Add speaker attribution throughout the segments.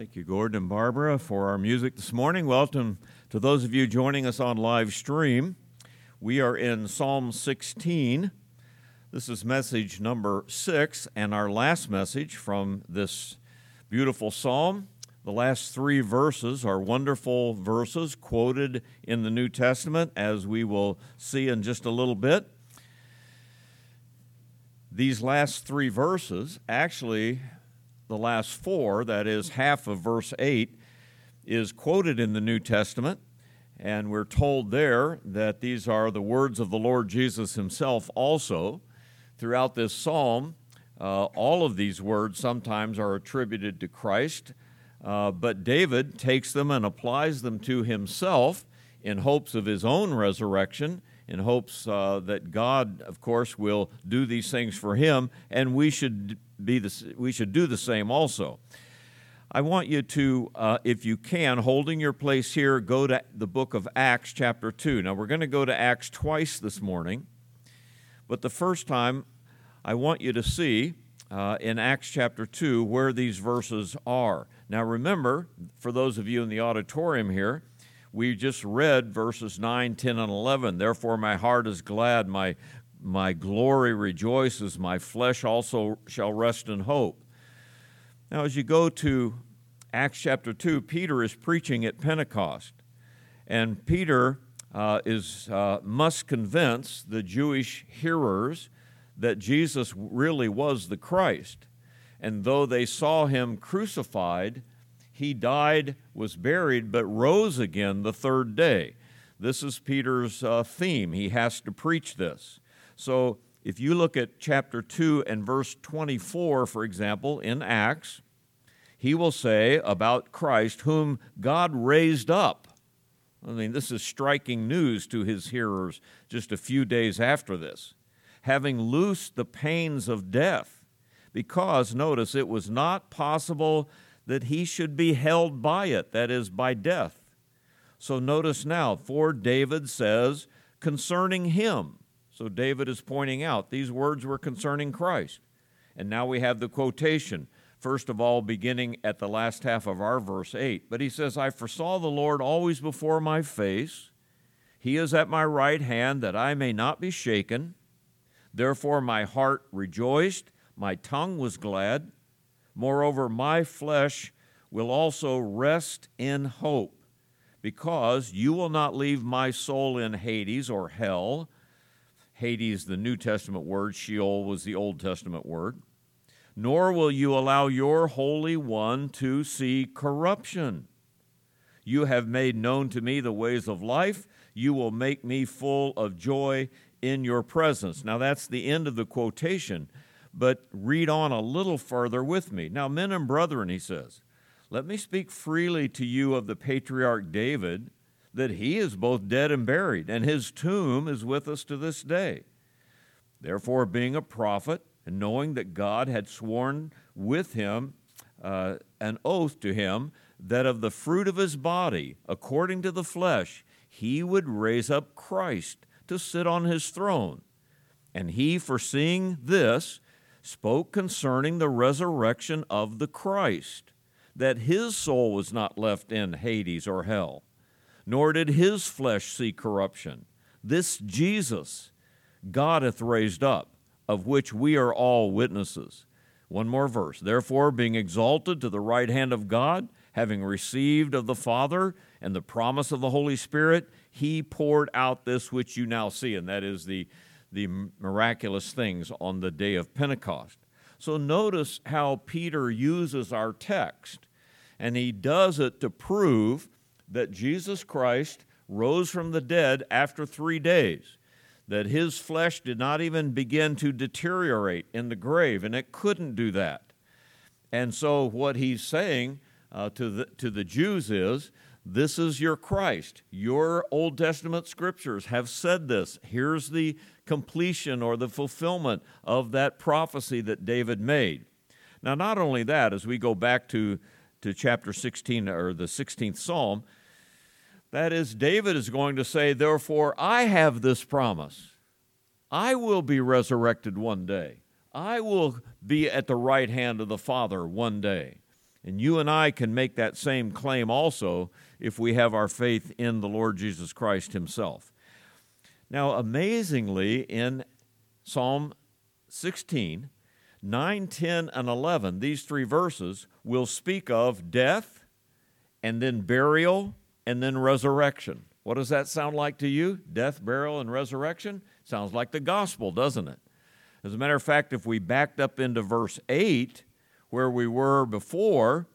Speaker 1: Thank you, Gordon and Barbara, for our music this morning. Welcome to those of you joining us on live stream. We are in Psalm 16. This is message number six, and our last message from this beautiful psalm. The last three verses are wonderful verses quoted in the New Testament, as we will see in just a little bit. These last three verses actually the last four, that is half of verse 8, is quoted in the New Testament. And we're told there that these are the words of the Lord Jesus himself also. Throughout this psalm, uh, all of these words sometimes are attributed to Christ, uh, but David takes them and applies them to himself in hopes of his own resurrection, in hopes uh, that God, of course, will do these things for him, and we should be the, we should do the same also. I want you to, uh, if you can, holding your place here, go to the book of Acts, chapter 2. Now, we're going to go to Acts twice this morning, but the first time I want you to see uh, in Acts chapter 2 where these verses are. Now, remember, for those of you in the auditorium here, we just read verses 9, 10, and 11. Therefore, my heart is glad, my my glory rejoices, my flesh also shall rest in hope. Now, as you go to Acts chapter 2, Peter is preaching at Pentecost. And Peter uh, is, uh, must convince the Jewish hearers that Jesus really was the Christ. And though they saw him crucified, he died, was buried, but rose again the third day. This is Peter's uh, theme. He has to preach this. So if you look at chapter 2 and verse 24, for example, in Acts, he will say about Christ, whom God raised up. I mean, this is striking news to his hearers just a few days after this. Having loosed the pains of death, because, notice, it was not possible that he should be held by it, that is, by death. So notice now, for David says concerning him, so David is pointing out these words were concerning Christ. And now we have the quotation, first of all, beginning at the last half of our verse 8. But he says, I foresaw the Lord always before my face. He is at my right hand that I may not be shaken. Therefore my heart rejoiced, my tongue was glad. Moreover, my flesh will also rest in hope, because you will not leave my soul in Hades or hell Hades, the New Testament word, Sheol was the Old Testament word. Nor will you allow your Holy One to see corruption. You have made known to me the ways of life. You will make me full of joy in your presence. Now, that's the end of the quotation, but read on a little further with me. Now, men and brethren, he says, let me speak freely to you of the patriarch David that he is both dead and buried, and his tomb is with us to this day. Therefore, being a prophet, and knowing that God had sworn with him uh, an oath to him that of the fruit of his body, according to the flesh, he would raise up Christ to sit on his throne. And he, foreseeing this, spoke concerning the resurrection of the Christ, that his soul was not left in Hades or hell nor did his flesh see corruption. This Jesus God hath raised up, of which we are all witnesses. One more verse. Therefore, being exalted to the right hand of God, having received of the Father and the promise of the Holy Spirit, he poured out this which you now see, and that is the, the miraculous things on the day of Pentecost. So notice how Peter uses our text, and he does it to prove that Jesus Christ rose from the dead after three days, that his flesh did not even begin to deteriorate in the grave, and it couldn't do that. And so, what he's saying uh, to, the, to the Jews is, this is your Christ. Your Old Testament scriptures have said this. Here's the completion or the fulfillment of that prophecy that David made. Now, not only that, as we go back to, to chapter 16 or the 16th Psalm, that is, David is going to say, Therefore, I have this promise. I will be resurrected one day. I will be at the right hand of the Father one day. And you and I can make that same claim also if we have our faith in the Lord Jesus Christ Himself. Now, amazingly, in Psalm 16, 9, 10, and 11, these three verses will speak of death and then burial and then resurrection. What does that sound like to you? Death, burial, and resurrection? Sounds like the gospel, doesn't it? As a matter of fact, if we backed up into verse 8, where we were before,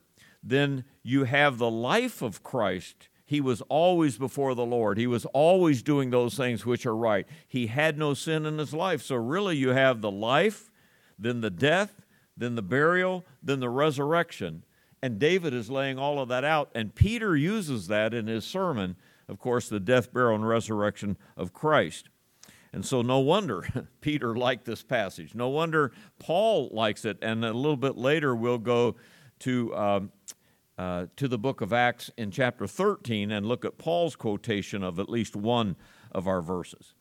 Speaker 1: then you have the life of Christ. He was always before the Lord. He was always doing those things which are right. He had no sin in his life. So, really, you have the life, then the death, then the burial, then the resurrection. And David is laying all of that out. And Peter uses that in his sermon, of course, the death, burial, and resurrection of Christ. And so, no wonder Peter liked this passage. No wonder Paul likes it. And a little bit later, we'll go to, um, uh, to the book of Acts in chapter 13 and look at Paul's quotation of at least one of our verses.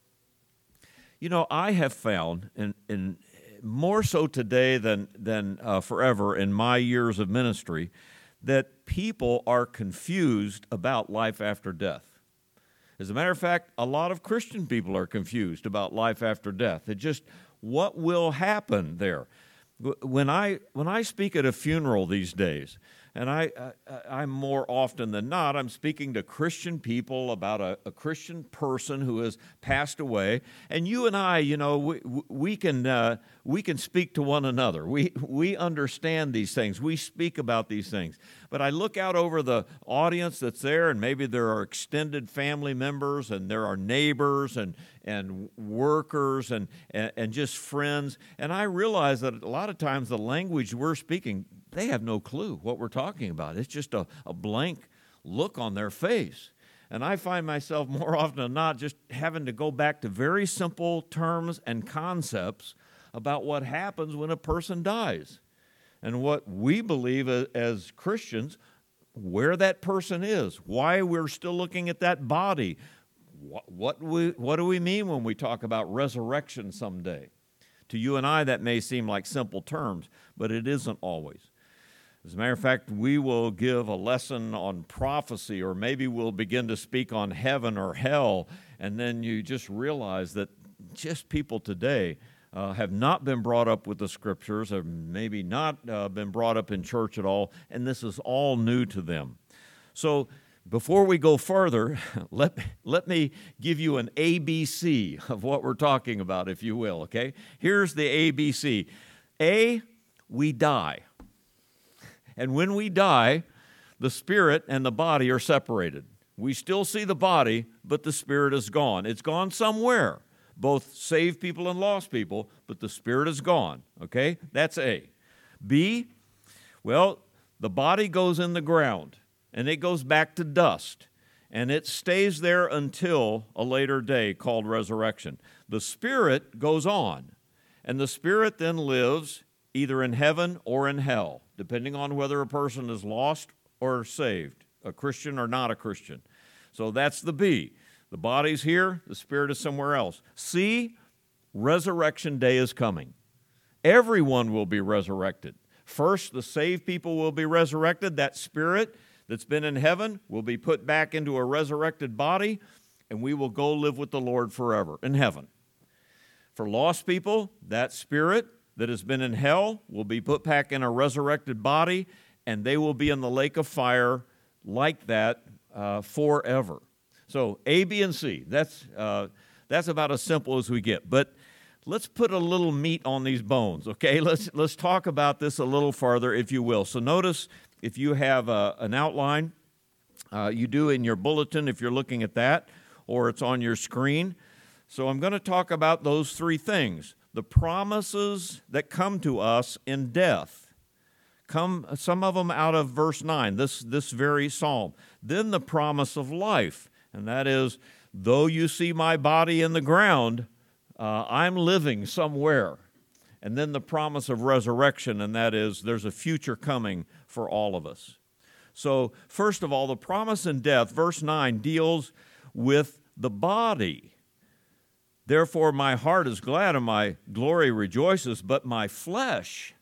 Speaker 1: You know, I have found, in, in more so today than, than uh, forever in my years of ministry, that people are confused about life after death. As a matter of fact, a lot of Christian people are confused about life after death. It just what will happen there. When I when I speak at a funeral these days, and I, I am more often than not I'm speaking to Christian people about a, a, Christian person who has passed away, and you and I, you know, we, we can uh, we can speak to one another. We we understand these things. We speak about these things. But I look out over the audience that's there, and maybe there are extended family members, and there are neighbors, and and workers, and and, and just friends, and I realize that a lot of times the language we're speaking they have no clue what we're talking about. It's just a, a blank look on their face. And I find myself more often than not just having to go back to very simple terms and concepts about what happens when a person dies and what we believe as Christians where that person is, why we're still looking at that body. What, what, we, what do we mean when we talk about resurrection someday? To you and I, that may seem like simple terms, but it isn't always. As a matter of fact, we will give a lesson on prophecy, or maybe we'll begin to speak on heaven or hell, and then you just realize that just people today uh, have not been brought up with the scriptures, have maybe not uh, been brought up in church at all, and this is all new to them. So, before we go further, let, let me give you an ABC of what we're talking about, if you will, okay? Here's the ABC A, we die. And when we die, the spirit and the body are separated. We still see the body, but the spirit is gone. It's gone somewhere, both saved people and lost people, but the spirit is gone. Okay? That's A. B, well, the body goes in the ground and it goes back to dust and it stays there until a later day called resurrection. The spirit goes on, and the spirit then lives either in heaven or in hell depending on whether a person is lost or saved, a Christian or not a Christian. So that's the B. The body's here, the spirit is somewhere else. See, resurrection day is coming. Everyone will be resurrected. First, the saved people will be resurrected. That spirit that's been in heaven will be put back into a resurrected body, and we will go live with the Lord forever in heaven. For lost people, that spirit that has been in hell will be put back in a resurrected body, and they will be in the lake of fire like that uh, forever. So A, B, and C. That's uh, that's about as simple as we get. But let's put a little meat on these bones. Okay, let's let's talk about this a little farther, if you will. So notice if you have a, uh, an outline, uh, you do in your bulletin if you're looking at that, or it's on your screen. So I'm going to talk about those three things the promises that come to us in death. Come, some of them out of verse 9, this, this very psalm. Then the promise of life, and that is, though you see my body in the ground, uh, I'm living somewhere. And then the promise of resurrection, and that is, there's a future coming for all of us. So, first of all, the promise in death, verse 9, deals with the body. Therefore, my heart is glad and my glory rejoices, but my flesh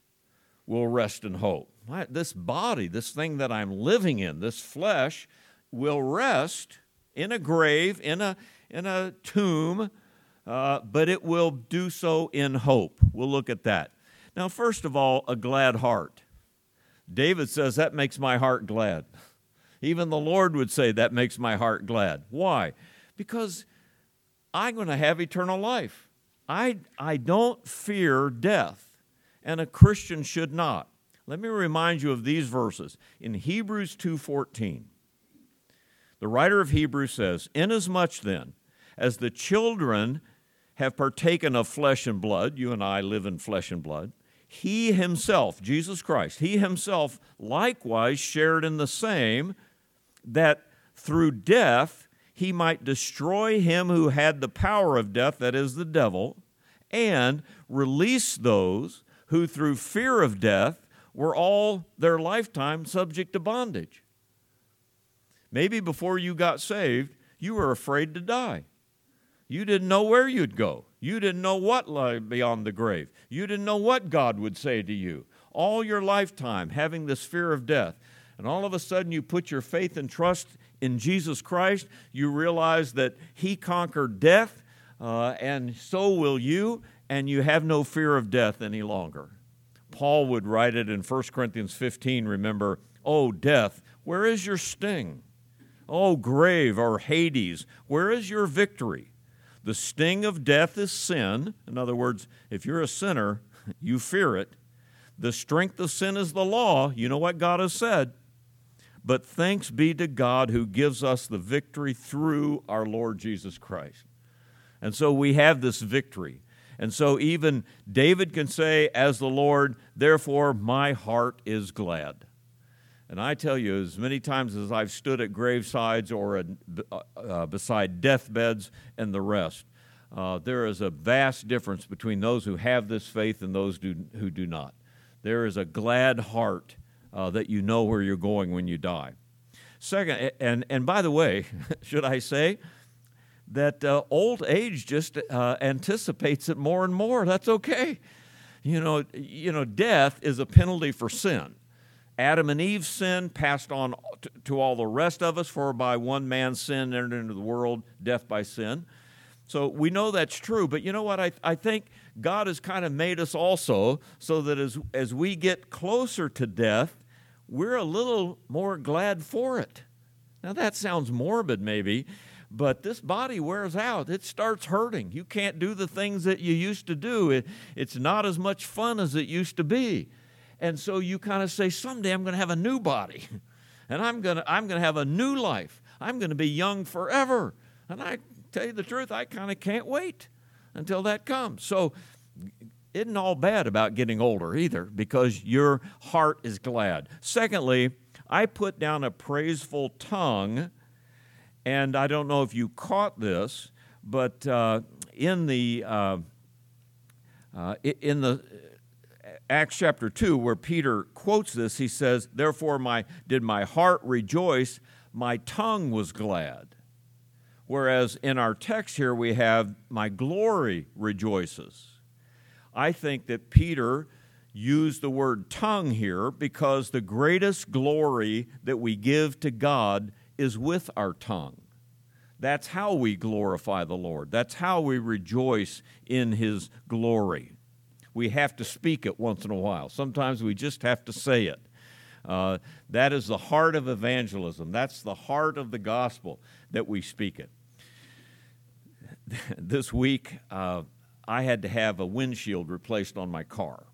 Speaker 1: will rest in hope. my, this body, this thing that I'm living in, this flesh, will rest in a grave, in a, in a tomb, uh, but it will do so in hope. We'll look at that. Now, first of all, a glad heart. David says, That makes my heart glad. Even the Lord would say, That makes my heart glad. Why? Because I'm going to have eternal life. I, I don't fear death, and a Christian should not. Let me remind you of these verses. In Hebrews 2:14, the writer of Hebrews says, Inasmuch then as the children have partaken of flesh and blood, you and I live in flesh and blood, he himself, Jesus Christ, he himself likewise shared in the same, that through death he might destroy him who had the power of death, that is, the devil, and release those who through fear of death were all their lifetime subject to bondage. Maybe before you got saved, you were afraid to die. You didn't know where you'd go. You didn't know what lay beyond the grave. You didn't know what God would say to you. All your lifetime having this fear of death. And all of a sudden, you put your faith and trust in Jesus Christ. You realize that He conquered death, uh, and so will you, and you have no fear of death any longer. Paul would write it in 1 Corinthians 15 remember, Oh, death, where is your sting? Oh, grave or Hades, where is your victory? The sting of death is sin. In other words, if you're a sinner, you fear it. The strength of sin is the law. You know what God has said. But thanks be to God who gives us the victory through our Lord Jesus Christ. And so we have this victory. And so even David can say, as the Lord, therefore my heart is glad. And I tell you, as many times as I've stood at gravesides or at, uh, uh, beside deathbeds and the rest, uh, there is a vast difference between those who have this faith and those do, who do not. There is a glad heart uh, that you know where you're going when you die. Second, and, and by the way, should I say, that uh, old age just uh, anticipates it more and more. That's okay. You know, you know, death is a penalty for sin. Adam and Eve's sin passed on to all the rest of us, for by one man's sin entered into the world, death by sin. So we know that's true, but you know what? I, I think God has kind of made us also so that as, as we get closer to death, we're a little more glad for it. Now, that sounds morbid, maybe, but this body wears out. It starts hurting. You can't do the things that you used to do, it, it's not as much fun as it used to be. And so you kind of say, someday I'm going to have a new body, and I'm going to, I'm going to have a new life. I'm going to be young forever. And I tell you the truth, I kind of can't wait until that comes. So, isn't all bad about getting older either, because your heart is glad. Secondly, I put down a praiseful tongue, and I don't know if you caught this, but uh, in the uh, uh, in the Acts chapter 2, where Peter quotes this, he says, Therefore my, did my heart rejoice, my tongue was glad. Whereas in our text here we have, My glory rejoices. I think that Peter used the word tongue here because the greatest glory that we give to God is with our tongue. That's how we glorify the Lord. That's how we rejoice in His glory we have to speak it once in a while. Sometimes we just have to say it. Uh, that is the heart of evangelism. That's the heart of the gospel that we speak it. this week, uh, I had to have a windshield replaced on my car.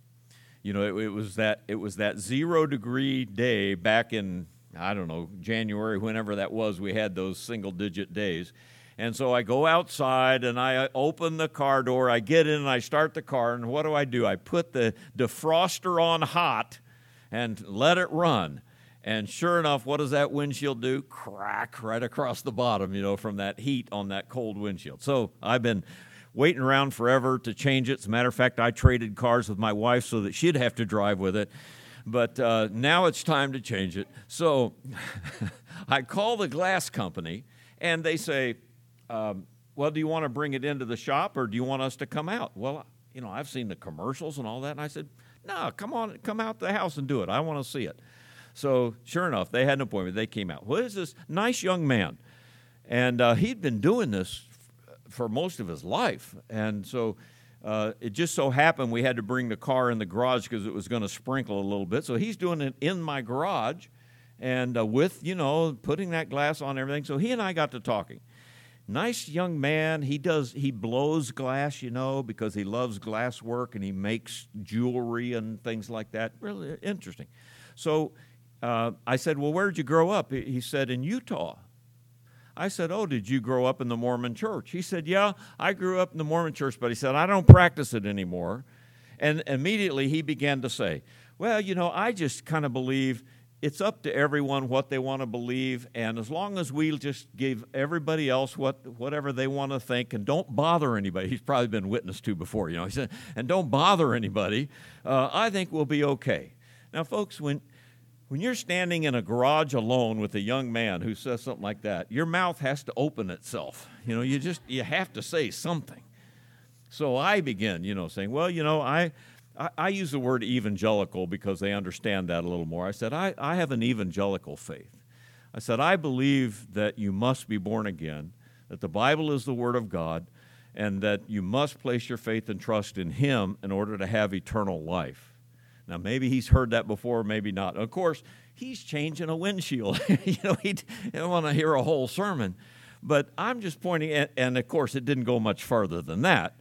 Speaker 1: You know, it, it, was that it was that zero degree day back in I don't know January, whenever that was. We had those single digit days, and so I go outside and I open the car door. I get in and I start the car. And what do I do? I put the defroster on hot and let it run. And sure enough, what does that windshield do? Crack right across the bottom, you know, from that heat on that cold windshield. So I've been waiting around forever to change it. As a matter of fact, I traded cars with my wife so that she'd have to drive with it. But uh, now it's time to change it. So I call the glass company and they say, um, well, do you want to bring it into the shop or do you want us to come out? Well, you know, I've seen the commercials and all that. And I said, No, come on, come out the house and do it. I want to see it. So, sure enough, they had an appointment. They came out. Well, this nice young man. And uh, he'd been doing this for most of his life. And so uh, it just so happened we had to bring the car in the garage because it was going to sprinkle a little bit. So he's doing it in my garage and uh, with, you know, putting that glass on everything. So he and I got to talking. Nice young man. He does, he blows glass, you know, because he loves glass work and he makes jewelry and things like that. Really interesting. So uh, I said, Well, where did you grow up? He said, In Utah. I said, Oh, did you grow up in the Mormon church? He said, Yeah, I grew up in the Mormon church, but he said, I don't practice it anymore. And immediately he began to say, Well, you know, I just kind of believe it's up to everyone what they want to believe, and as long as we just give everybody else what whatever they want to think, and don't bother anybody, he's probably been witnessed to before, you know. He said, and don't bother anybody. Uh, I think we'll be okay. Now, folks, when when you're standing in a garage alone with a young man who says something like that, your mouth has to open itself. You know, you just you have to say something. So I begin, you know, saying, well, you know, I, I, I use the word evangelical because they understand that a little more. I said, I, I have an evangelical faith. I said, I believe that you must be born again, that the Bible is the Word of God, and that you must place your faith and trust in Him in order to have eternal life. Now, maybe he's heard that before, maybe not. Of course, he's changing a windshield. you know, he don't want to hear a whole sermon. But I'm just pointing, at, and of course, it didn't go much further than that.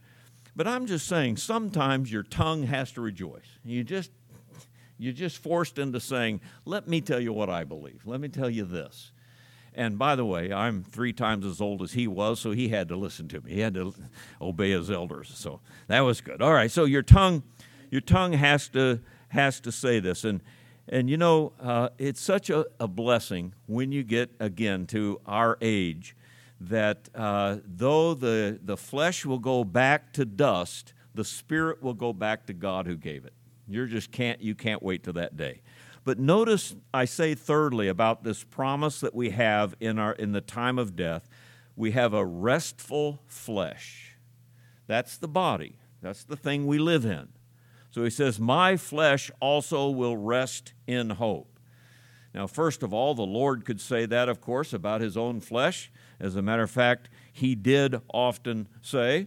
Speaker 1: But I'm just saying, sometimes your tongue has to rejoice. You just, you're just forced into saying, "Let me tell you what I believe. Let me tell you this." And by the way, I'm three times as old as he was, so he had to listen to me. He had to obey his elders. So that was good. All right. So your tongue, your tongue has to has to say this. And, and you know, uh, it's such a, a, blessing when you get, again, to our age that uh, though the, the flesh will go back to dust, the spirit will go back to God who gave it. You just can't, you can't wait till that day. But notice I say thirdly about this promise that we have in, our, in the time of death we have a restful flesh. That's the body, that's the thing we live in. So he says, My flesh also will rest in hope. Now, first of all, the Lord could say that, of course, about his own flesh. As a matter of fact, he did often say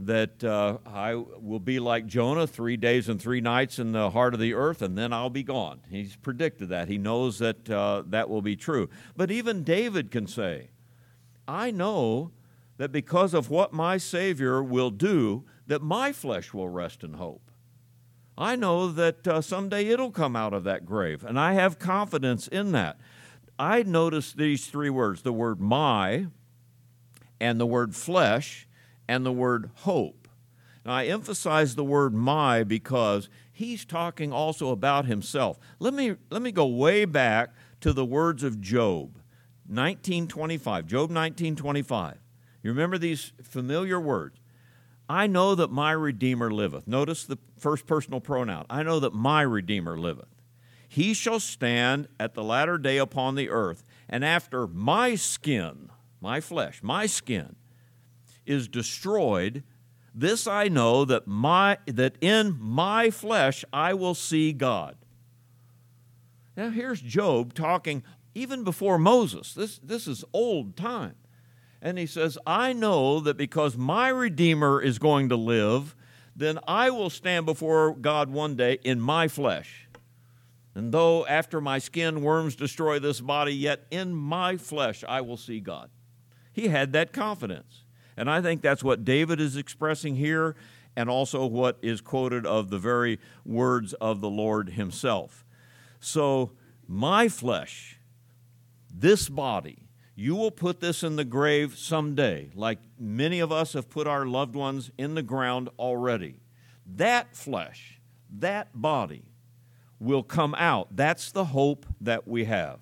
Speaker 1: that uh, I will be like Jonah, three days and three nights in the heart of the earth, and then I'll be gone. He's predicted that. He knows that uh, that will be true. But even David can say, I know that because of what my Savior will do, that my flesh will rest in hope. I know that uh, someday it'll come out of that grave, and I have confidence in that. I notice these three words the word my, and the word flesh, and the word hope. Now, I emphasize the word my because he's talking also about himself. Let me, let me go way back to the words of Job, 1925. Job 1925. You remember these familiar words? I know that my Redeemer liveth. Notice the first personal pronoun. I know that my Redeemer liveth. He shall stand at the latter day upon the earth, and after my skin, my flesh, my skin, is destroyed, this I know that my that in my flesh I will see God. Now here's Job talking even before Moses. This, this is old time. And he says, I know that because my Redeemer is going to live, then I will stand before God one day in my flesh. And though after my skin worms destroy this body, yet in my flesh I will see God. He had that confidence. And I think that's what David is expressing here, and also what is quoted of the very words of the Lord himself. So, my flesh, this body, you will put this in the grave someday, like many of us have put our loved ones in the ground already. That flesh, that body, will come out. That's the hope that we have.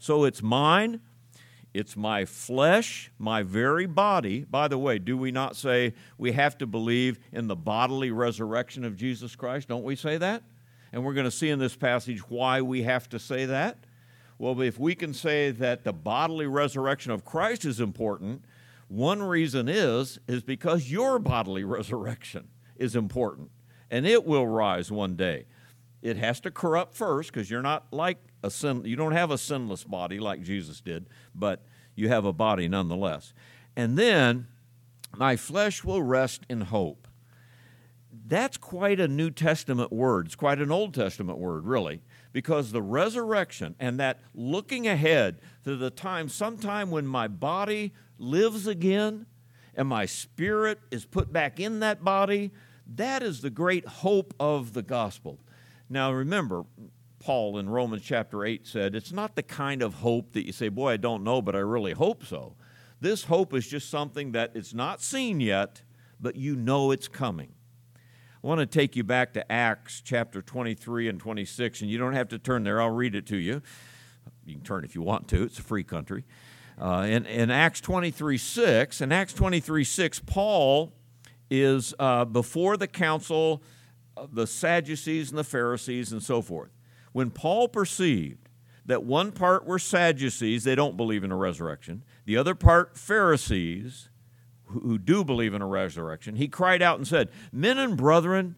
Speaker 1: So it's mine, it's my flesh, my very body. By the way, do we not say we have to believe in the bodily resurrection of Jesus Christ? Don't we say that? And we're going to see in this passage why we have to say that. Well, if we can say that the bodily resurrection of Christ is important, one reason is is because your bodily resurrection is important and it will rise one day. it has to corrupt first because you're not like a sin, you don't have a sinless body like Jesus did, but you have a body nonetheless. And then, my flesh will rest in hope. That's quite a New Testament word. It's quite an Old Testament word, really, because the resurrection and that looking ahead to the time, sometime when my body lives again and my spirit is put back in that body, that is the great hope of the gospel. Now, remember, Paul in Romans chapter 8 said, It's not the kind of hope that you say, Boy, I don't know, but I really hope so. This hope is just something that it's not seen yet, but you know it's coming. I want to take you back to Acts chapter 23 and 26, and you don't have to turn there, I'll read it to you. You can turn if you want to, it's a free country. Uh, in, in Acts 23 6, in Acts 23 6, Paul is uh, before the council the Sadducees and the Pharisees and so forth. When Paul perceived that one part were Sadducees, they don't believe in a resurrection, the other part Pharisees, who do believe in a resurrection, he cried out and said, Men and brethren,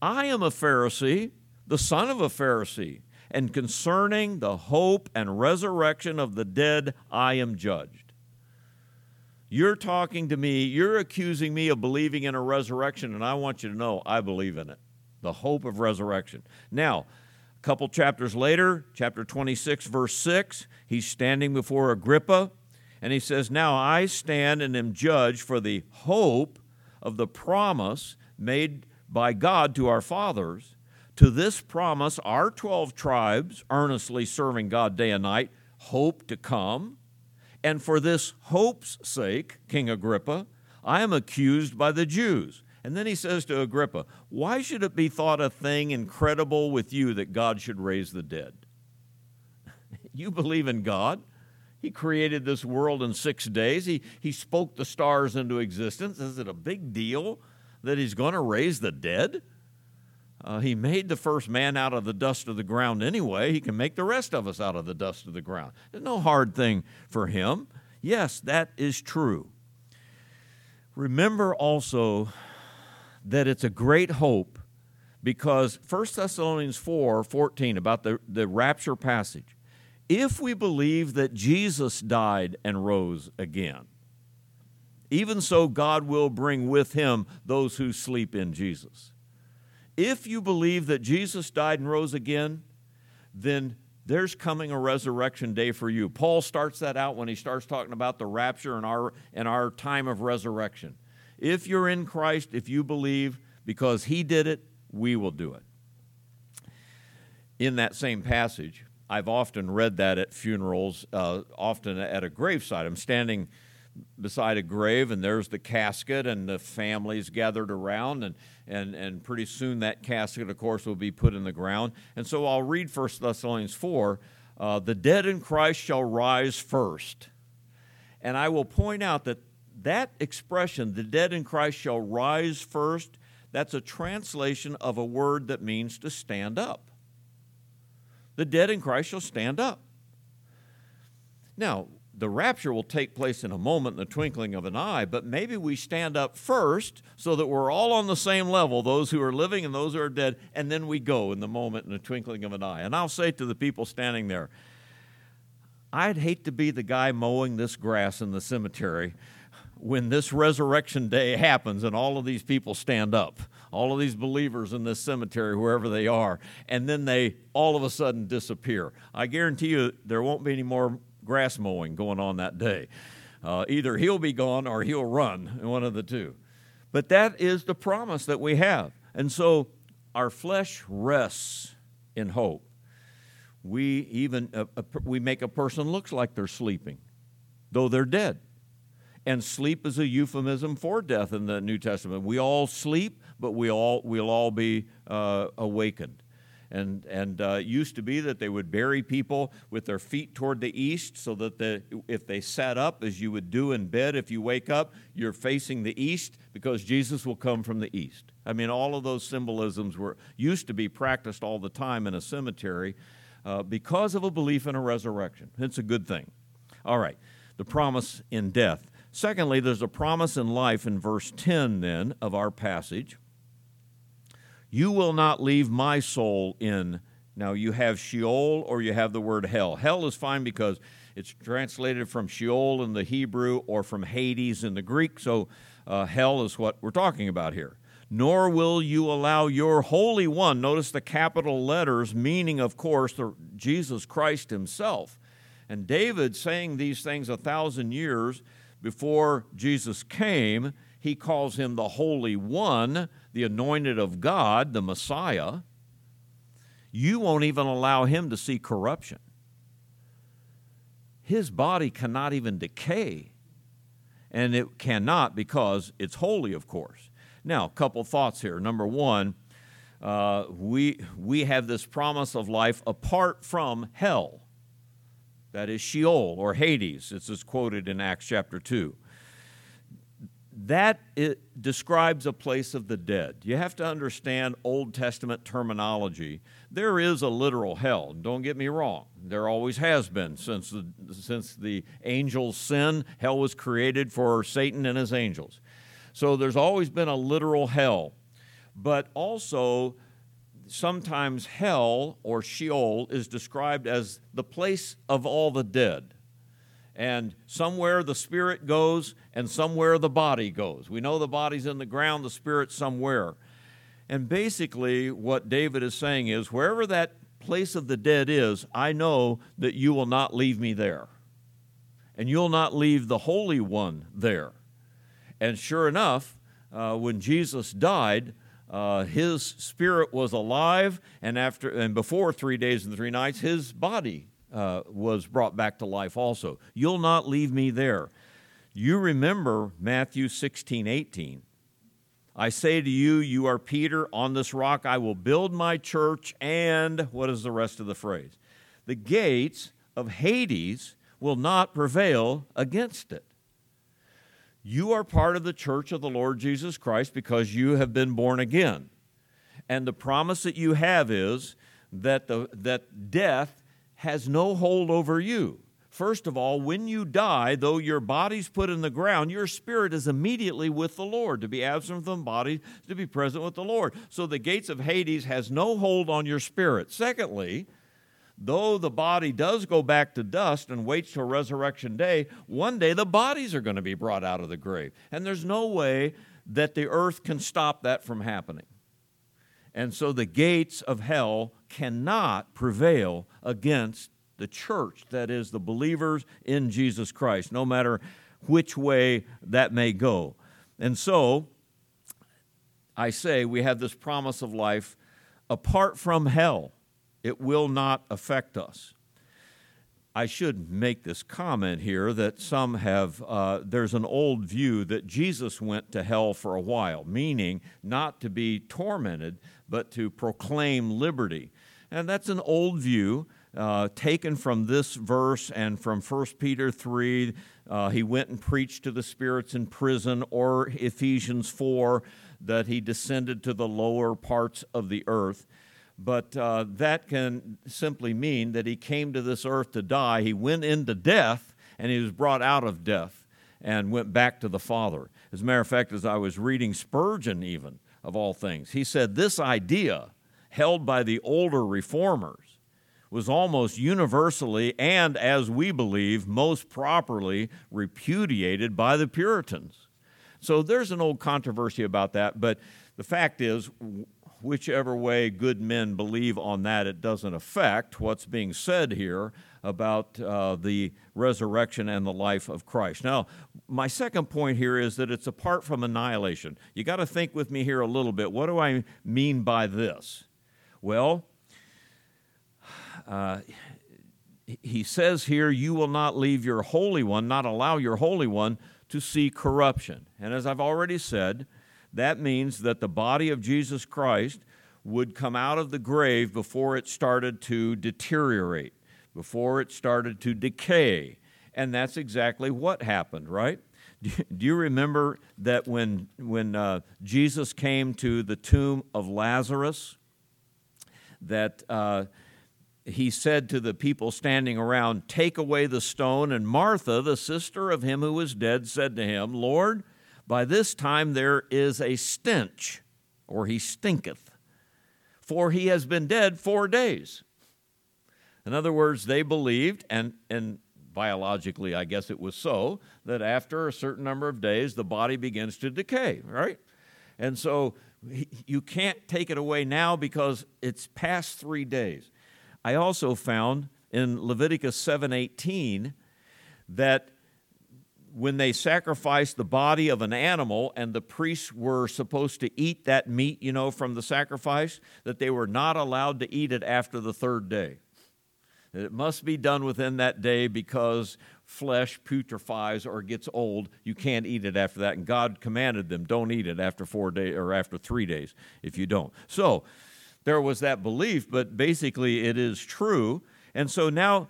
Speaker 1: I am a Pharisee, the son of a Pharisee, and concerning the hope and resurrection of the dead, I am judged. You're talking to me, you're accusing me of believing in a resurrection, and I want you to know I believe in it the hope of resurrection. Now, a couple chapters later, chapter 26, verse 6, he's standing before Agrippa, and he says, Now I stand and am judged for the hope of the promise made by God to our fathers. To this promise, our 12 tribes, earnestly serving God day and night, hope to come. And for this hope's sake, King Agrippa, I am accused by the Jews. And then he says to Agrippa, Why should it be thought a thing incredible with you that God should raise the dead? you believe in God. He created this world in six days. He, he spoke the stars into existence. Is it a big deal that he's going to raise the dead? Uh, he made the first man out of the dust of the ground anyway. He can make the rest of us out of the dust of the ground. There's no hard thing for him. Yes, that is true. Remember also that it's a great hope because 1 Thessalonians 4 14, about the, the rapture passage, if we believe that Jesus died and rose again, even so God will bring with him those who sleep in Jesus. If you believe that Jesus died and rose again, then there's coming a resurrection day for you. Paul starts that out when he starts talking about the rapture and our, and our time of resurrection. If you're in Christ, if you believe, because He did it, we will do it. In that same passage, I've often read that at funerals, uh, often at a graveside. I'm standing beside a grave, and there's the casket, and the families gathered around, and, and, and pretty soon that casket, of course, will be put in the ground. And so I'll read 1 Thessalonians 4 uh, The dead in Christ shall rise first. And I will point out that that expression, the dead in Christ shall rise first, that's a translation of a word that means to stand up. The dead in Christ shall stand up. Now, the rapture will take place in a moment, in the twinkling of an eye, but maybe we stand up first so that we're all on the same level, those who are living and those who are dead, and then we go in the moment, in the twinkling of an eye. And I'll say to the people standing there, I'd hate to be the guy mowing this grass in the cemetery when this resurrection day happens and all of these people stand up, all of these believers in this cemetery, wherever they are, and then they all of a sudden disappear. I guarantee you there won't be any more grass mowing going on that day. Uh, either he'll be gone or he'll run, one of the two. But that is the promise that we have. And so our flesh rests in hope. We even uh, we make a person looks like they're sleeping, though they're dead. And sleep is a euphemism for death in the New Testament. We all sleep, but we all we'll all be uh, awakened. And and uh, used to be that they would bury people with their feet toward the east, so that the, if they sat up, as you would do in bed, if you wake up, you're facing the east because Jesus will come from the east. I mean, all of those symbolisms were used to be practiced all the time in a cemetery uh, because of a belief in a resurrection. It's a good thing. All right, the promise in death. Secondly, there's a promise in life in verse 10 then of our passage. You will not leave my soul in. Now, you have Sheol or you have the word hell. Hell is fine because it's translated from Sheol in the Hebrew or from Hades in the Greek, so uh, hell is what we're talking about here. Nor will you allow your Holy One, notice the capital letters, meaning, of course, the, Jesus Christ Himself. And David saying these things a thousand years before Jesus came, he calls him the Holy One, the anointed of God, the Messiah. You won't even allow him to see corruption. His body cannot even decay, and it cannot because it's holy, of course. Now, a couple thoughts here. Number one, uh, we, we have this promise of life apart from hell. That is Sheol or Hades. This is quoted in Acts chapter 2 that it describes a place of the dead. You have to understand Old Testament terminology. There is a literal hell. Don't get me wrong. There always has been since the, since the angels' sin. Hell was created for Satan and his angels. So there's always been a literal hell. But also, sometimes hell or Sheol is described as the place of all the dead and somewhere the spirit goes and somewhere the body goes. We know the body's in the ground, the spirit's somewhere. And basically, what David is saying is wherever that place of the dead is, I know that you will not leave me there. And you'll not leave the Holy One there. And sure enough, uh, when Jesus died, uh, his spirit was alive, and after and before three days and three nights, his body uh, was brought back to life also. You'll not leave me there. You remember Matthew 16, 18. I say to you, you are Peter, on this rock I will build my church, and what is the rest of the phrase? The gates of Hades will not prevail against it. You are part of the church of the Lord Jesus Christ because you have been born again. And the promise that you have is that, the, that death has no hold over you. First of all, when you die, though your body's put in the ground, your spirit is immediately with the Lord. To be absent from the body, to be present with the Lord. So the gates of Hades has no hold on your spirit. Secondly, though the body does go back to dust and waits till resurrection day, one day the bodies are going to be brought out of the grave. And there's no way that the earth can stop that from happening. And so the gates of hell cannot prevail against the church, that is, the believers in Jesus Christ, no matter which way that may go. And so, I say we have this promise of life apart from hell, it will not affect us. I should make this comment here that some have, uh, there's an old view that Jesus went to hell for a while, meaning not to be tormented, but to proclaim liberty. And that's an old view uh, taken from this verse and from 1 Peter 3. Uh, he went and preached to the spirits in prison, or Ephesians 4, that he descended to the lower parts of the earth. But uh, that can simply mean that he came to this earth to die. He went into death and he was brought out of death and went back to the Father. As a matter of fact, as I was reading Spurgeon, even of all things, he said this idea held by the older reformers was almost universally and, as we believe, most properly repudiated by the Puritans. So there's an old controversy about that, but the fact is, whichever way good men believe on that, it doesn't affect what's being said here about uh, the resurrection and the life of Christ. Now, my second point here is that it's apart from annihilation. You got to think with me here a little bit. What do I mean by this? Well, uh, he says here, You will not leave your Holy One, not allow your Holy One to see corruption. And as I've already said, that means that the body of Jesus Christ would come out of the grave before it started to deteriorate, before it started to decay. And that's exactly what happened, right? Do you remember that when, when uh, Jesus came to the tomb of Lazarus, that uh, he said to the people standing around, Take away the stone. And Martha, the sister of him who was dead, said to him, Lord, by this time there is a stench, or he stinketh. for he has been dead four days. In other words, they believed, and, and biologically, I guess it was so, that after a certain number of days, the body begins to decay, right? And so you can't take it away now because it's past three days. I also found in Leviticus 7:18 that when they sacrificed the body of an animal and the priests were supposed to eat that meat, you know, from the sacrifice, that they were not allowed to eat it after the third day. It must be done within that day because flesh putrefies or gets old. You can't eat it after that. And God commanded them, don't eat it after four days or after three days if you don't. So there was that belief, but basically it is true. And so now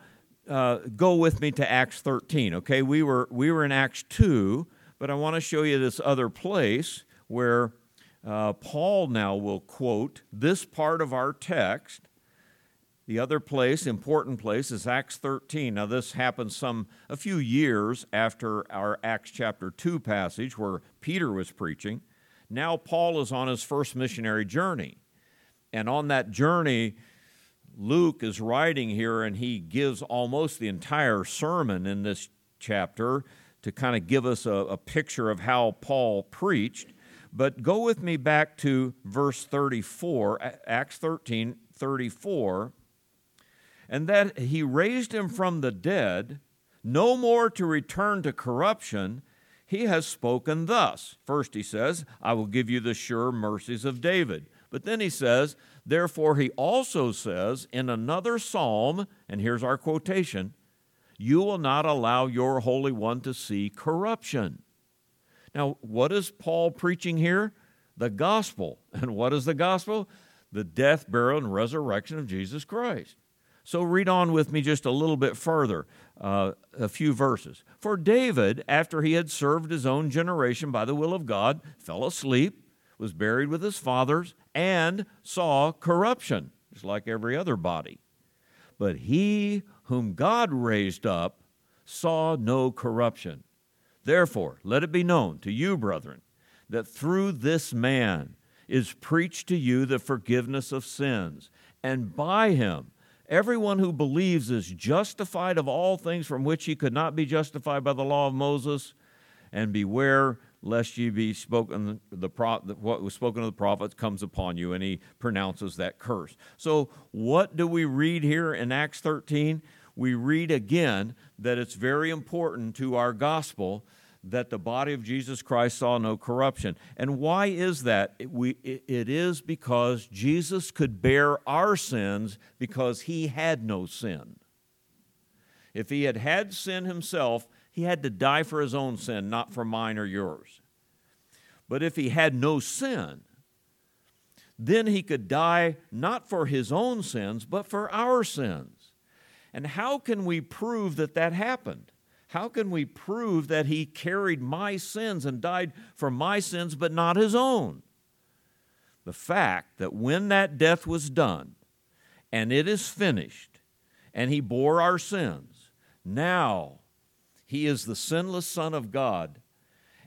Speaker 1: uh, go with me to Acts 13. Okay, we were we were in Acts 2, but I want to show you this other place where uh, Paul now will quote this part of our text the other place, important place, is Acts 13. Now, this happened some a few years after our Acts chapter 2 passage where Peter was preaching. Now, Paul is on his first missionary journey. And on that journey, Luke is writing here, and he gives almost the entire sermon in this chapter to kind of give us a, a picture of how Paul preached. But go with me back to verse 34, Acts 13 34 and that he raised him from the dead, no more to return to corruption, he has spoken thus. First, he says, I will give you the sure mercies of David. But then he says, Therefore, he also says in another psalm, and here's our quotation You will not allow your Holy One to see corruption. Now, what is Paul preaching here? The gospel. And what is the gospel? The death, burial, and resurrection of Jesus Christ. So read on with me just a little bit further, uh, a few verses. For David, after he had served his own generation by the will of God, fell asleep, was buried with his fathers, and saw corruption, just like every other body. But he whom God raised up saw no corruption. Therefore, let it be known to you, brethren, that through this man is preached to you the forgiveness of sins, and by him, Everyone who believes is justified of all things from which he could not be justified by the law of Moses. And beware lest ye be spoken the what was spoken of the prophets comes upon you and he pronounces that curse so what do we read here in acts 13 we read again that it's very important to our gospel that the body of Jesus Christ saw no corruption. And why is that? It, we, it is because Jesus could bear our sins because he had no sin. If he had had sin himself, he had to die for his own sin, not for mine or yours. But if he had no sin, then he could die not for his own sins, but for our sins. And how can we prove that that happened? How can we prove that he carried my sins and died for my sins but not his own? The fact that when that death was done and it is finished and he bore our sins, now he is the sinless Son of God.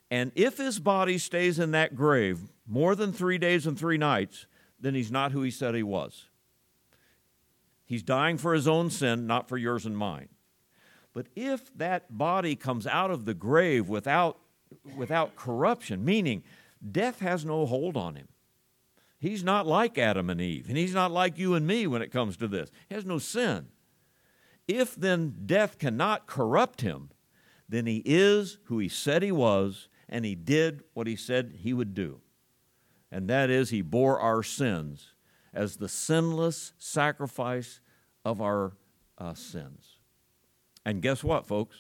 Speaker 1: And if his body stays in that grave more than three days and three nights, then he's not who he said he was. He's dying for his own sin, not for yours and mine. But if that body comes out of the grave without, without corruption, meaning death has no hold on him, he's not like Adam and Eve, and he's not like you and me when it comes to this. He has no sin. If then death cannot corrupt him, then he is who he said he was, and he did what he said he would do. And that is, he bore our sins as the sinless sacrifice of our uh, sins. And guess what, folks?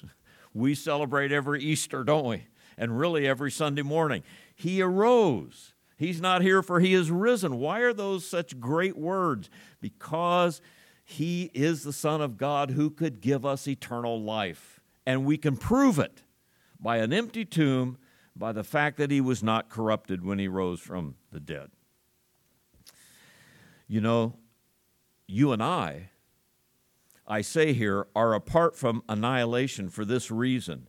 Speaker 1: We celebrate every Easter, don't we? And really every Sunday morning. He arose. He's not here for he is risen. Why are those such great words? Because he is the Son of God who could give us eternal life. And we can prove it by an empty tomb, by the fact that he was not corrupted when he rose from the dead. You know, you and I I say here, are apart from annihilation for this reason.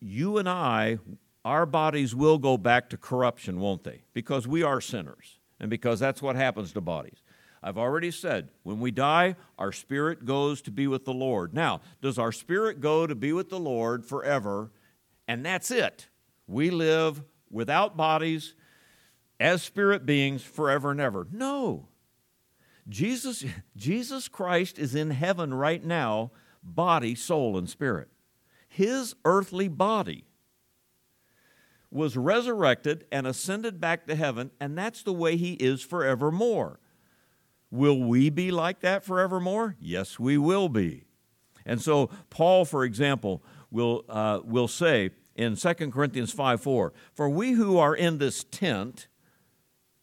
Speaker 1: You and I, our bodies will go back to corruption, won't they? Because we are sinners, and because that's what happens to bodies. I've already said, when we die, our spirit goes to be with the Lord. Now, does our spirit go to be with the Lord forever, and that's it? We live without bodies as spirit beings forever and ever. No. Jesus, Jesus Christ is in heaven right now, body, soul, and spirit. His earthly body was resurrected and ascended back to heaven, and that's the way he is forevermore. Will we be like that forevermore? Yes, we will be. And so, Paul, for example, will, uh, will say in 2 Corinthians 5 4, For we who are in this tent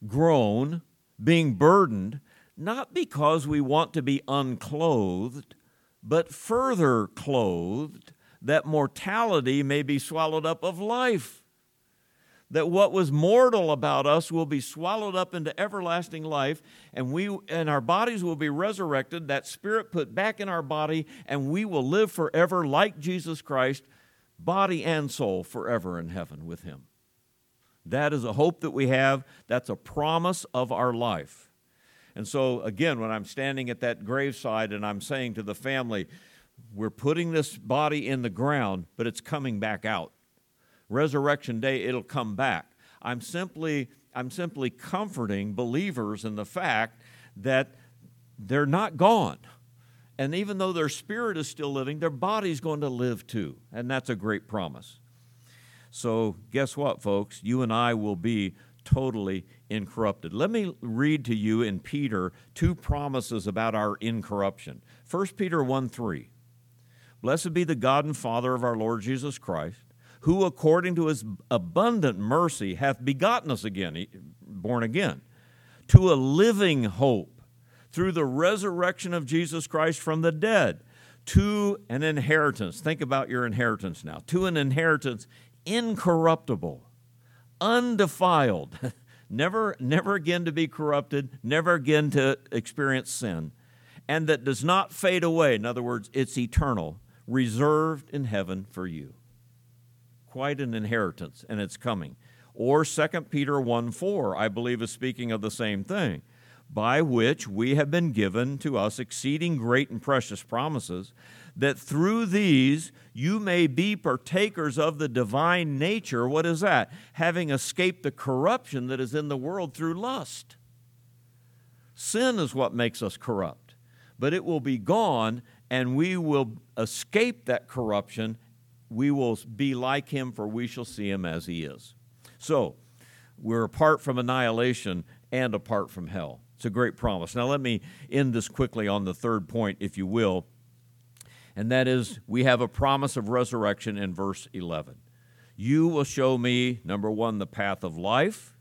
Speaker 1: groan, being burdened, not because we want to be unclothed, but further clothed, that mortality may be swallowed up of life. That what was mortal about us will be swallowed up into everlasting life and we and our bodies will be resurrected that spirit put back in our body and we will live forever like Jesus Christ body and soul forever in heaven with him. That is a hope that we have. That's a promise of our life and so again when i'm standing at that graveside and i'm saying to the family we're putting this body in the ground but it's coming back out resurrection day it'll come back. I'm simply I'm simply comforting believers in the fact that they're not gone. And even though their spirit is still living, their body's going to live too. And that's a great promise. So, guess what, folks? You and I will be totally incorrupted. Let me read to you in Peter two promises about our incorruption. 1 Peter 1 3. Blessed be the God and Father of our Lord Jesus Christ who according to his abundant mercy hath begotten us again, born again, to a living hope through the resurrection of Jesus Christ from the dead, to an inheritance. Think about your inheritance now. To an inheritance incorruptible, undefiled, never, never again to be corrupted, never again to experience sin, and that does not fade away. In other words, it's eternal, reserved in heaven for you quite an inheritance, and it's coming. Or 2 Peter 1 4, I believe, is speaking of the same thing, by which we have been given to us exceeding great and precious promises, that through these you may be partakers of the divine nature. What is that? Having escaped the corruption that is in the world through lust. Sin is what makes us corrupt, but it will be gone, and we will escape that corruption we will be like him, for we shall see him as he is. So, we're apart from annihilation and apart from hell. It's a great promise. Now, let me end this quickly on the third point, if you will, and that is we have a promise of resurrection in verse 11. You will show me, number one, the path of life.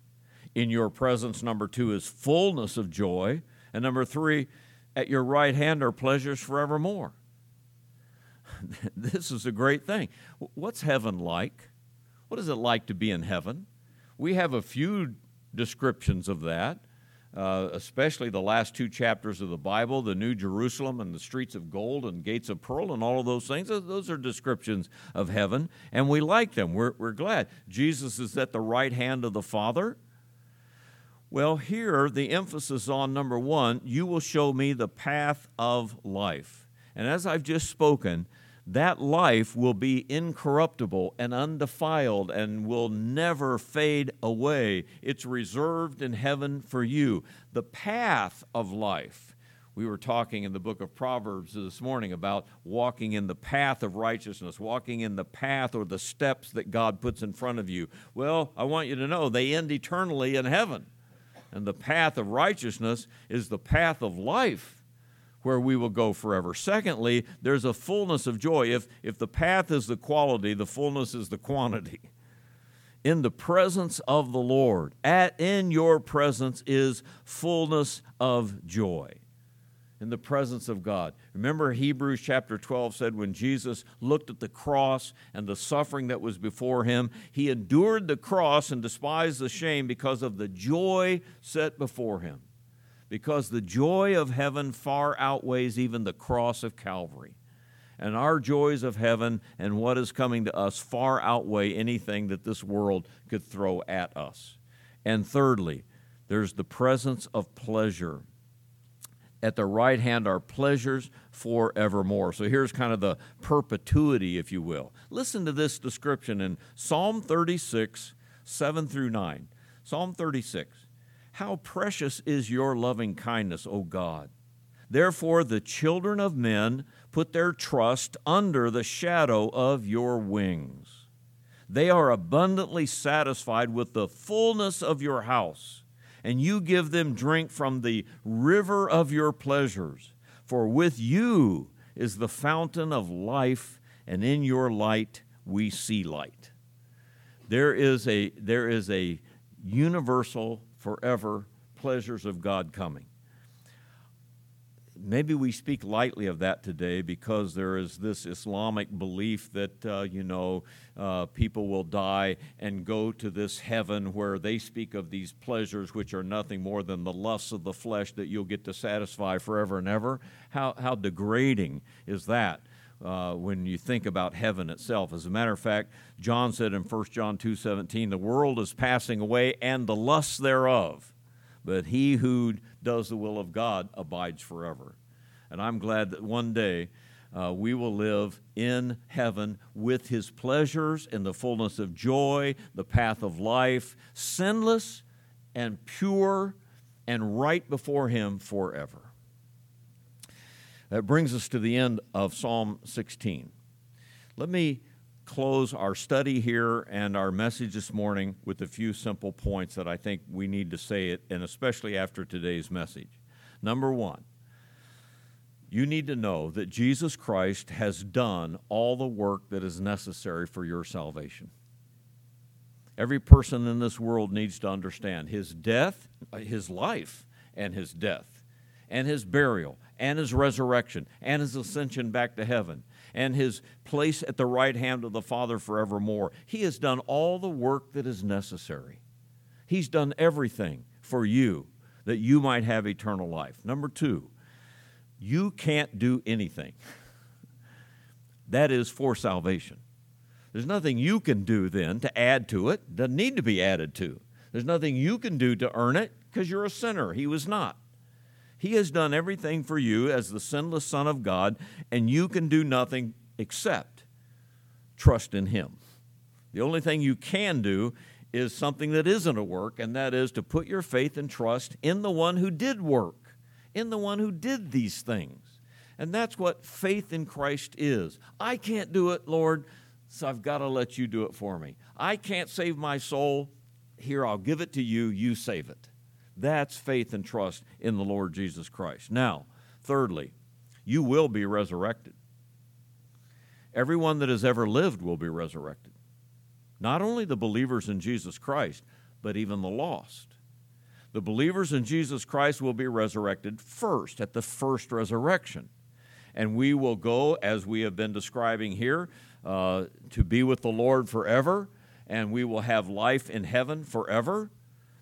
Speaker 1: In your presence, number two, is fullness of joy. And number three, at your right hand are pleasures forevermore. this is a great thing. What's heaven like? What is it like to be in heaven? We have a few descriptions of that, uh, especially the last two chapters of the Bible the New Jerusalem and the streets of gold and gates of pearl and all of those things. Those are descriptions of heaven, and we like them. We're, we're glad. Jesus is at the right hand of the Father. Well, here the emphasis on number one, you will show me the path of life. And as I've just spoken, that life will be incorruptible and undefiled and will never fade away. It's reserved in heaven for you. The path of life. We were talking in the book of Proverbs this morning about walking in the path of righteousness, walking in the path or the steps that God puts in front of you. Well, I want you to know they end eternally in heaven. And the path of righteousness is the path of life where we will go forever. Secondly, there's a fullness of joy. If, if the path is the quality, the fullness is the quantity. In the presence of the Lord, at in your presence is fullness of joy. In the presence of God. Remember, Hebrews chapter 12 said when Jesus looked at the cross and the suffering that was before him, he endured the cross and despised the shame because of the joy set before him because the joy of heaven far outweighs even the cross of Calvary. And our joys of heaven and what is coming to us far outweigh anything that this world could throw at us. And thirdly, there's the presence of pleasure. at the right hand are pleasures forevermore. So here's kind of the perpetuity, if you will. Listen to this description in Psalm 36, 7 through 9. Psalm 36 How precious is your loving kindness, O God! Therefore, the children of men put their trust under the shadow of your wings. They are abundantly satisfied with the fullness of your house and you give them drink from the river of your pleasures. For with you is the fountain of life, and in your light we see light. There is a, there is a universal, forever pleasures of God coming maybe we speak lightly of that today because there is this Islamic belief that, uh, you know, uh, people will die and go to this heaven where they speak of these pleasures which are nothing more than the lusts of the flesh that you'll get to satisfy forever and ever. How, how degrading is that? Uh, when you think about heaven itself. As a matter of fact, John said in 1 John 2:17, "The world is passing away and the lusts thereof, but he who does the will of God abides forever. And I'm glad that one day uh, we will live in heaven with his pleasures in the fullness of joy, the path of life, sinless and pure and right before him forever. That brings us to the end of Psalm 16. Let me close our study here and our message this morning with a few simple points that I think we need to say it, and especially after today's message. Number one, you need to know that Jesus Christ has done all the work that is necessary for your salvation. Every person in this world needs to understand his death, his life, and his death, and his burial, and his resurrection, and his ascension back to heaven, and his place at the right hand of the Father forevermore. He has done all the work that is necessary. He's done everything for you that you might have eternal life. Number two, you can't do anything. That is for salvation. There's nothing you can do then to add to it, doesn't need to be added to. There's nothing you can do to earn it because you're a sinner. He was not. He has done everything for you as the sinless Son of God, and you can do nothing except trust in Him. The only thing you can do is something that isn't a work, and that is to put your faith and trust in the one who did work, in the one who did these things. And that's what faith in Christ is. I can't do it, Lord, so I've got to let you do it for me. I can't save my soul. Here, I'll give it to you. You save it. That's faith and trust in the Lord Jesus Christ. Now, thirdly, you will be resurrected. Everyone that has ever lived will be resurrected. Not only the believers in Jesus Christ, but even the lost. The believers in Jesus Christ will be resurrected first, at the first resurrection. And we will go, as we have been describing here, uh, to be with the Lord forever, and we will have life in heaven forever.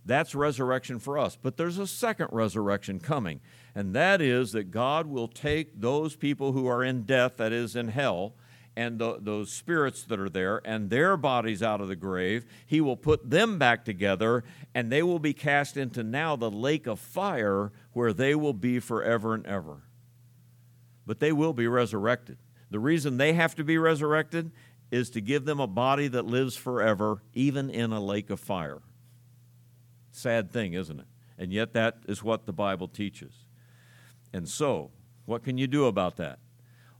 Speaker 1: That's resurrection for us. But there's a second resurrection coming, and that is that God will take those people who are in death, that is, in hell, and the, those spirits that are there and their bodies out of the grave. He will put them back together, and they will be cast into now the lake of fire where they will be forever and ever. But they will be resurrected. The reason they have to be resurrected is to give them a body that lives forever, even in a lake of fire. Sad thing, isn't it? And yet, that is what the Bible teaches. And so, what can you do about that?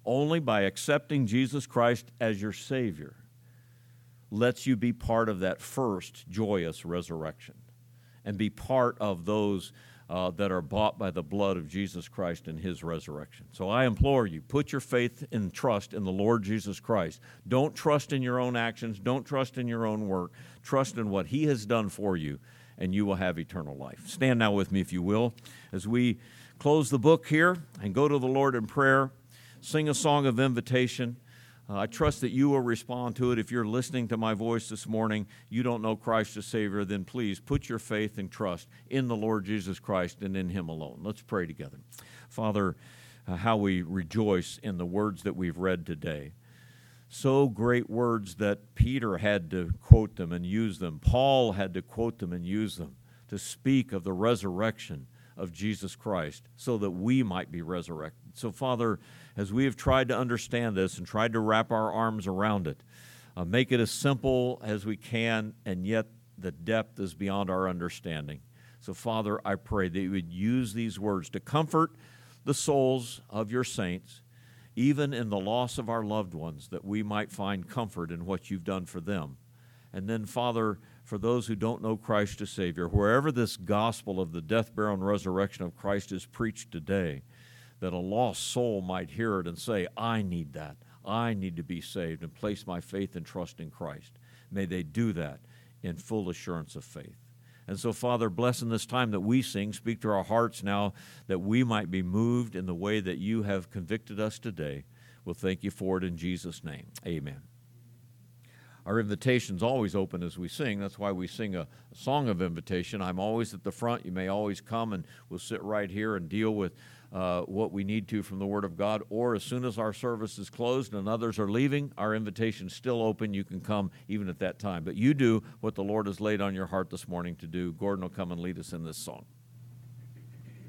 Speaker 1: Only by accepting Jesus Christ as your Savior lets you be part of that first joyous resurrection and be part of those uh, that are bought by the blood of Jesus Christ and His resurrection. So I implore you, put your faith and trust in the Lord Jesus Christ. Don't trust in your own actions, don't trust in your own work. Trust in what He has done for you and you will have eternal life. Stand now with me, if you will, as we close the book here and go to the Lord in prayer, sing a song of invitation. Uh, I trust that you will respond to it. If you're listening to my voice this morning, you don't know Christ as Savior, then please put your faith and trust in the Lord Jesus Christ and in Him alone. Let's pray together. Father, uh, how we rejoice in the words that we've read today so great words that Peter had to quote them and use them. Paul had to quote them and use them to speak of the resurrection of Jesus Christ so that we might be resurrected. So, Father, as we have tried to understand this and tried to wrap our arms around it, uh, make it as simple as we can, and yet the depth is beyond our understanding. So, Father, I pray that you would use these words to comfort the souls of your saints, even in the loss of our loved ones, that we might find comfort in what you've done for them. And then, Father, for those who don't know Christ as Savior, wherever this gospel of the death, burial, and resurrection of Christ is preached today, that a lost soul might hear it and say, I need that. I need to be saved and place my faith and trust in Christ. May they do that in full assurance of faith. And so, Father, bless in this time that we sing. Speak to our hearts now that we might be moved in the way that you have convicted us today. We'll thank you for it in Jesus' name. Amen. Our invitation's always open as we sing. That's why we sing a, a, song of invitation. I'm always at the front. You may always come, and we'll sit right here and deal with uh, what we need to from the Word of God. Or as soon as our service is closed and others are leaving, our invitation's still open. You can come even at that time. But you do what the Lord has laid on your heart this morning to do. Gordon will come and lead us in this song.